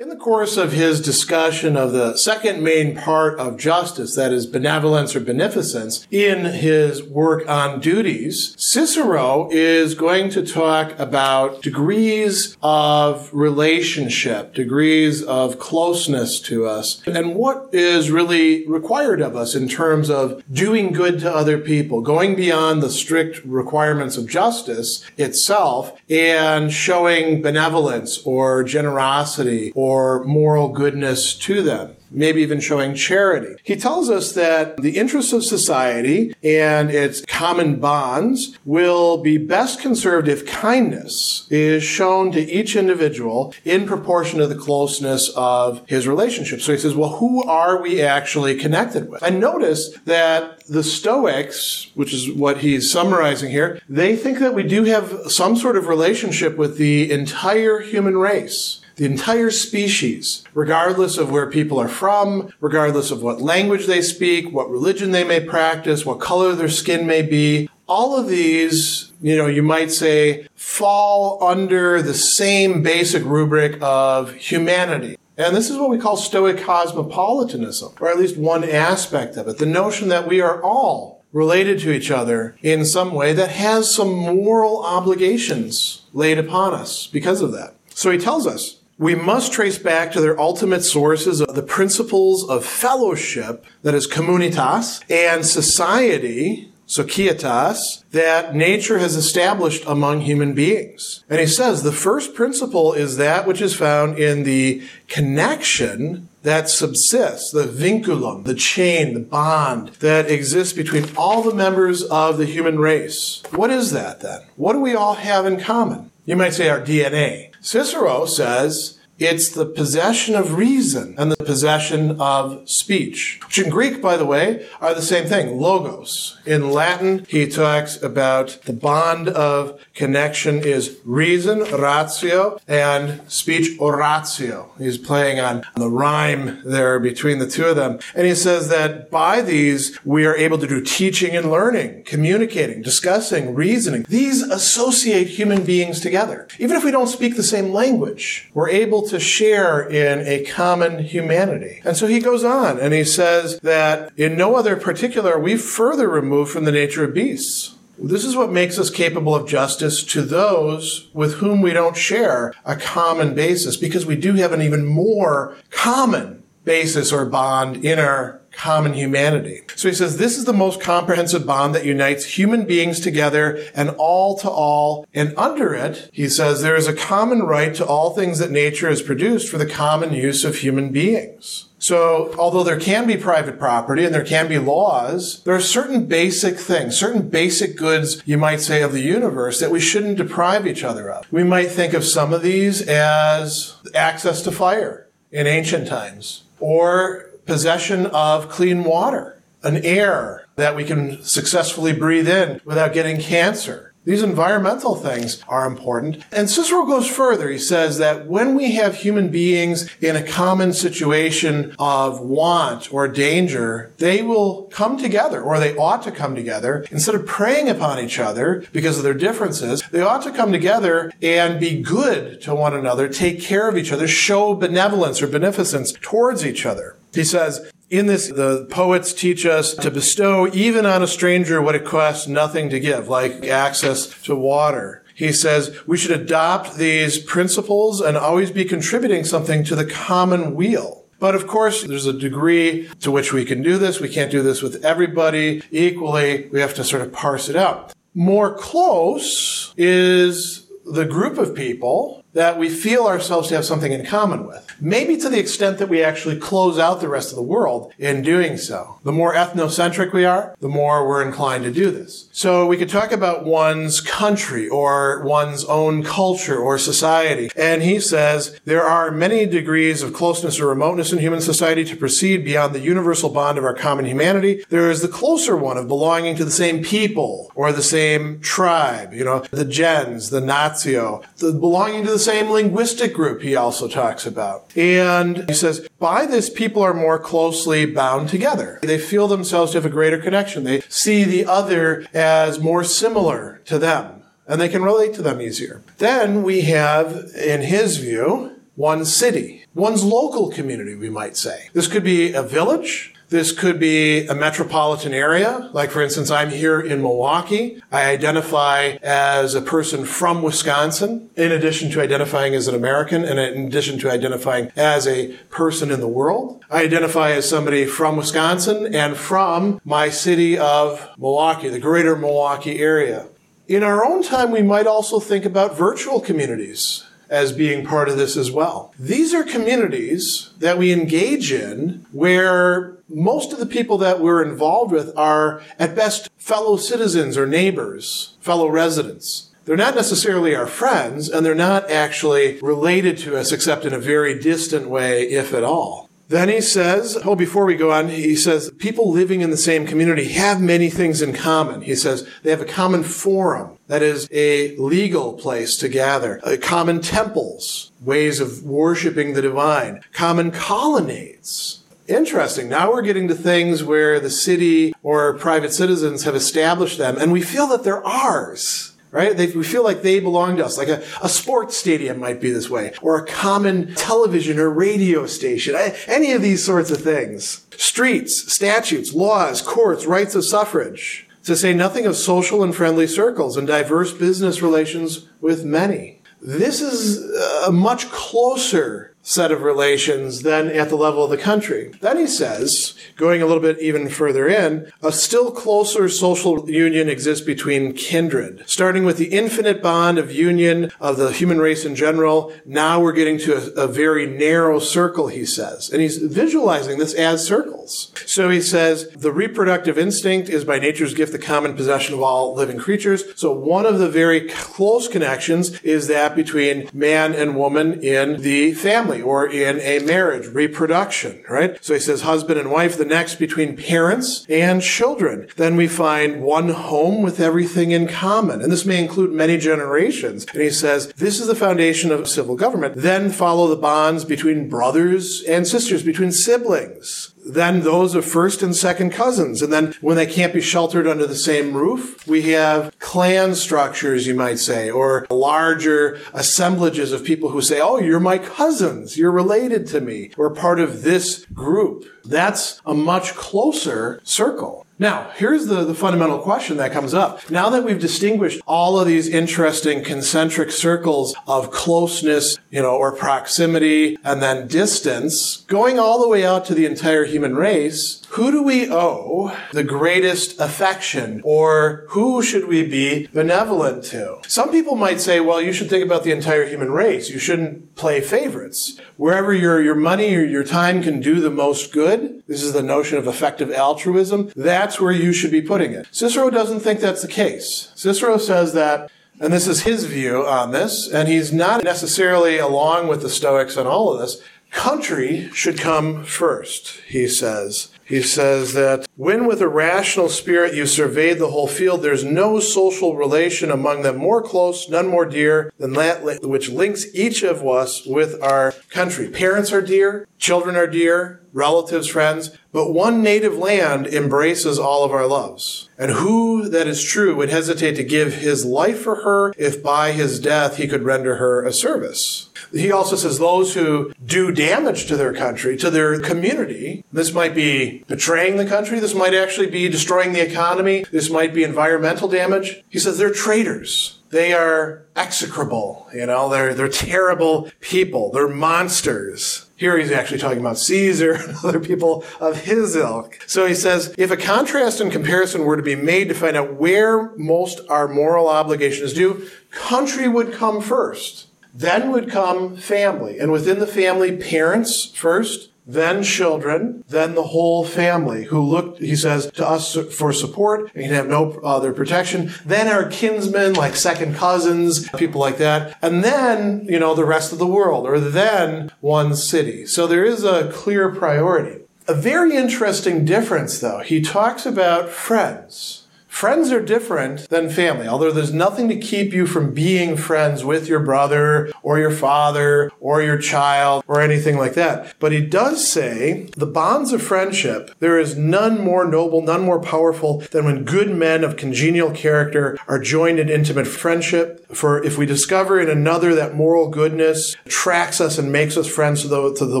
In the course of his discussion of the second main part of justice, that is benevolence or beneficence, in his work on duties, Cicero is going to talk about degrees of relationship, degrees of closeness to us, and what is really required of us in terms of doing good to other people, going beyond the strict requirements of justice itself and showing benevolence or generosity or moral goodness to them maybe even showing charity. He tells us that the interests of society and its common bonds will be best conserved if kindness is shown to each individual in proportion to the closeness of his relationship. So he says, well, who are we actually connected with? And notice that the Stoics, which is what he's summarizing here, they think that we do have some sort of relationship with the entire human race the entire species, regardless of where people are from, regardless of what language they speak, what religion they may practice, what color their skin may be. All of these, you know, you might say fall under the same basic rubric of humanity. And this is what we call Stoic cosmopolitanism, or at least one aspect of it. The notion that we are all related to each other in some way that has some moral obligations laid upon us because of that. So he tells us we must trace back to their ultimate sources of the principles of fellowship, that is communitas, and society, societas, that nature has established among human beings. And he says the first principle is that which is found in the connection that subsists, the vinculum, the chain, the bond that exists between all the members of the human race. What is that then? What do we all have in common? You might say our DNA. Cicero says it's the possession of reason and the possession of speech, which in Greek, by the way, are the same thing, logos. In Latin, he talks about the bond of connection is reason, ratio, and speech, oratio. He's playing on the rhyme there between the two of them. And he says that by these, we are able to do teaching and learning, communicating, discussing, reasoning. These associate human beings together. Even if we don't speak the same language, we're able to share in a common humanity. And so he goes on and he says that in no other particular are we further removed from the nature of beasts. This is what makes us capable of justice to those with whom we don't share a common basis because we do have an even more common basis or bond in our common humanity. So he says this is the most comprehensive bond that unites human beings together and all to all. And under it, he says there is a common right to all things that nature has produced for the common use of human beings. So, although there can be private property and there can be laws, there are certain basic things, certain basic goods, you might say, of the universe that we shouldn't deprive each other of. We might think of some of these as access to fire in ancient times, or possession of clean water, an air that we can successfully breathe in without getting cancer. These environmental things are important. And Cicero goes further. He says that when we have human beings in a common situation of want or danger, they will come together, or they ought to come together. Instead of preying upon each other because of their differences, they ought to come together and be good to one another, take care of each other, show benevolence or beneficence towards each other. He says, in this, the poets teach us to bestow even on a stranger what it costs nothing to give, like access to water. He says we should adopt these principles and always be contributing something to the common weal. But of course, there's a degree to which we can do this. We can't do this with everybody equally. We have to sort of parse it out. More close is the group of people that we feel ourselves to have something in common with. Maybe to the extent that we actually close out the rest of the world in doing so. The more ethnocentric we are, the more we're inclined to do this. So we could talk about one's country or one's own culture or society. And he says there are many degrees of closeness or remoteness in human society to proceed beyond the universal bond of our common humanity. There is the closer one of belonging to the same people or the same tribe, you know, the gens, the natio, the belonging to the same linguistic group he also talks about. And he says, by this, people are more closely bound together. They feel themselves to have a greater connection. They see the other as more similar to them, and they can relate to them easier. Then we have, in his view, one city, one's local community, we might say. This could be a village, this could be a metropolitan area. Like, for instance, I'm here in Milwaukee. I identify as a person from Wisconsin, in addition to identifying as an American and in addition to identifying as a person in the world. I identify as somebody from Wisconsin and from my city of Milwaukee, the greater Milwaukee area. In our own time, we might also think about virtual communities as being part of this as well. These are communities that we engage in where most of the people that we're involved with are at best fellow citizens or neighbors, fellow residents. They're not necessarily our friends and they're not actually related to us except in a very distant way, if at all. Then he says, oh, before we go on, he says, people living in the same community have many things in common. He says they have a common forum, that is a legal place to gather, uh, common temples, ways of worshiping the divine, common colonnades. Interesting. Now we're getting to things where the city or private citizens have established them and we feel that they're ours right? They, we feel like they belong to us. Like a, a sports stadium might be this way, or a common television or radio station, any of these sorts of things. Streets, statutes, laws, courts, rights of suffrage. To say nothing of social and friendly circles and diverse business relations with many. This is uh, a much closer set of relations than at the level of the country. Then he says, going a little bit even further in, a still closer social union exists between kindred. Starting with the infinite bond of union of the human race in general, now we're getting to a, a very narrow circle, he says. And he's visualizing this as circles. So he says, the reproductive instinct is by nature's gift the common possession of all living creatures. So one of the very close connections is that between man and woman in the family family or in a marriage, reproduction, right? So he says husband and wife, the next between parents and children. Then we find one home with everything in common. And this may include many generations. And he says this is the foundation of civil government. Then follow the bonds between brothers and sisters, between siblings then those of first and second cousins. And then when they can't be sheltered under the same roof, we have clan structures, you might say, or larger assemblages of people who say, Oh, you're my cousins. You're related to me. We're part of this group. That's a much closer circle. Now, here's the, the fundamental question that comes up. Now that we've distinguished all of these interesting concentric circles of closeness, you know, or proximity and then distance, going all the way out to the entire human race, who do we owe the greatest affection or who should we be benevolent to? Some people might say, well, you should think about the entire human race. You shouldn't play favorites. Wherever your, your money or your time can do the most good, this is the notion of effective altruism, that's where you should be putting it. Cicero doesn't think that's the case. Cicero says that and this is his view on this, and he's not necessarily along with the Stoics on all of this. Country should come first, he says. He says that when with a rational spirit you surveyed the whole field, there's no social relation among them more close, none more dear than that which links each of us with our country. Parents are dear, children are dear, relatives, friends, but one native land embraces all of our loves. And who that is true would hesitate to give his life for her if by his death he could render her a service? He also says those who do damage to their country, to their community, this might be betraying the country, this might actually be destroying the economy, this might be environmental damage. He says they're traitors. They are execrable, you know, they're, they're terrible people, they're monsters. Here he's actually talking about Caesar and other people of his ilk. So he says, if a contrast and comparison were to be made to find out where most our moral obligation is due, country would come first. Then would come family, and within the family, parents first, then children, then the whole family who looked, he says, to us for support and have no other protection. Then our kinsmen, like second cousins, people like that. And then, you know, the rest of the world, or then one city. So there is a clear priority. A very interesting difference, though. He talks about friends. Friends are different than family, although there's nothing to keep you from being friends with your brother or your father or your child or anything like that. But he does say the bonds of friendship, there is none more noble, none more powerful than when good men of congenial character are joined in intimate friendship. For if we discover in another that moral goodness attracts us and makes us friends to the, to the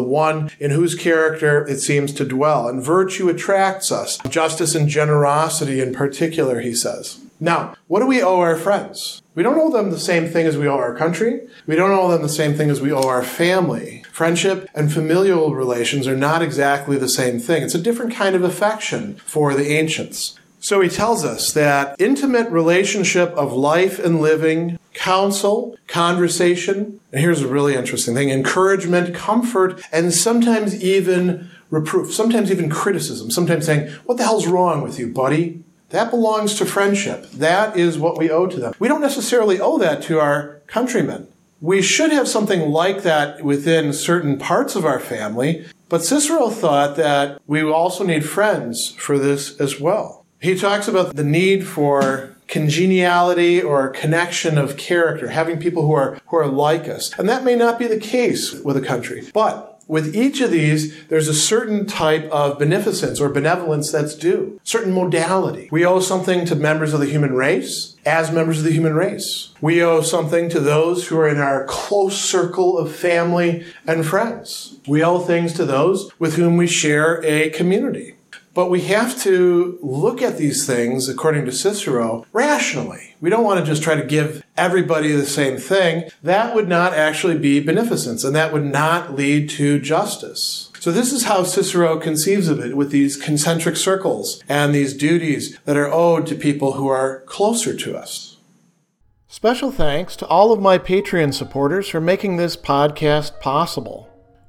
one in whose character it seems to dwell, and virtue attracts us, justice and generosity in particular particular, he says. Now, what do we owe our friends? We don't owe them the same thing as we owe our country. We don't owe them the same thing as we owe our family. Friendship and familial relations are not exactly the same thing. It's a different kind of affection for the ancients. So he tells us that intimate relationship of life and living, counsel, conversation, and here's a really interesting thing, encouragement, comfort, and sometimes even reproof, sometimes even criticism, sometimes saying, what the hell's wrong with you, buddy? That belongs to friendship. That is what we owe to them. We don't necessarily owe that to our countrymen. We should have something like that within certain parts of our family, but Cicero thought that we also need friends for this as well. He talks about the need for congeniality or connection of character, having people who are, who are like us. And that may not be the case with a country, but with each of these, there's a certain type of beneficence or benevolence that's due, certain modality. We owe something to members of the human race as members of the human race. We owe something to those who are in our close circle of family and friends. We owe things to those with whom we share a community. But we have to look at these things, according to Cicero, rationally. We don't want to just try to give everybody the same thing. That would not actually be beneficence, and that would not lead to justice. So this is how Cicero conceives of it with these concentric circles and these duties that are owed to people who are closer to us. Special thanks to all of my Patreon supporters for making this podcast possible.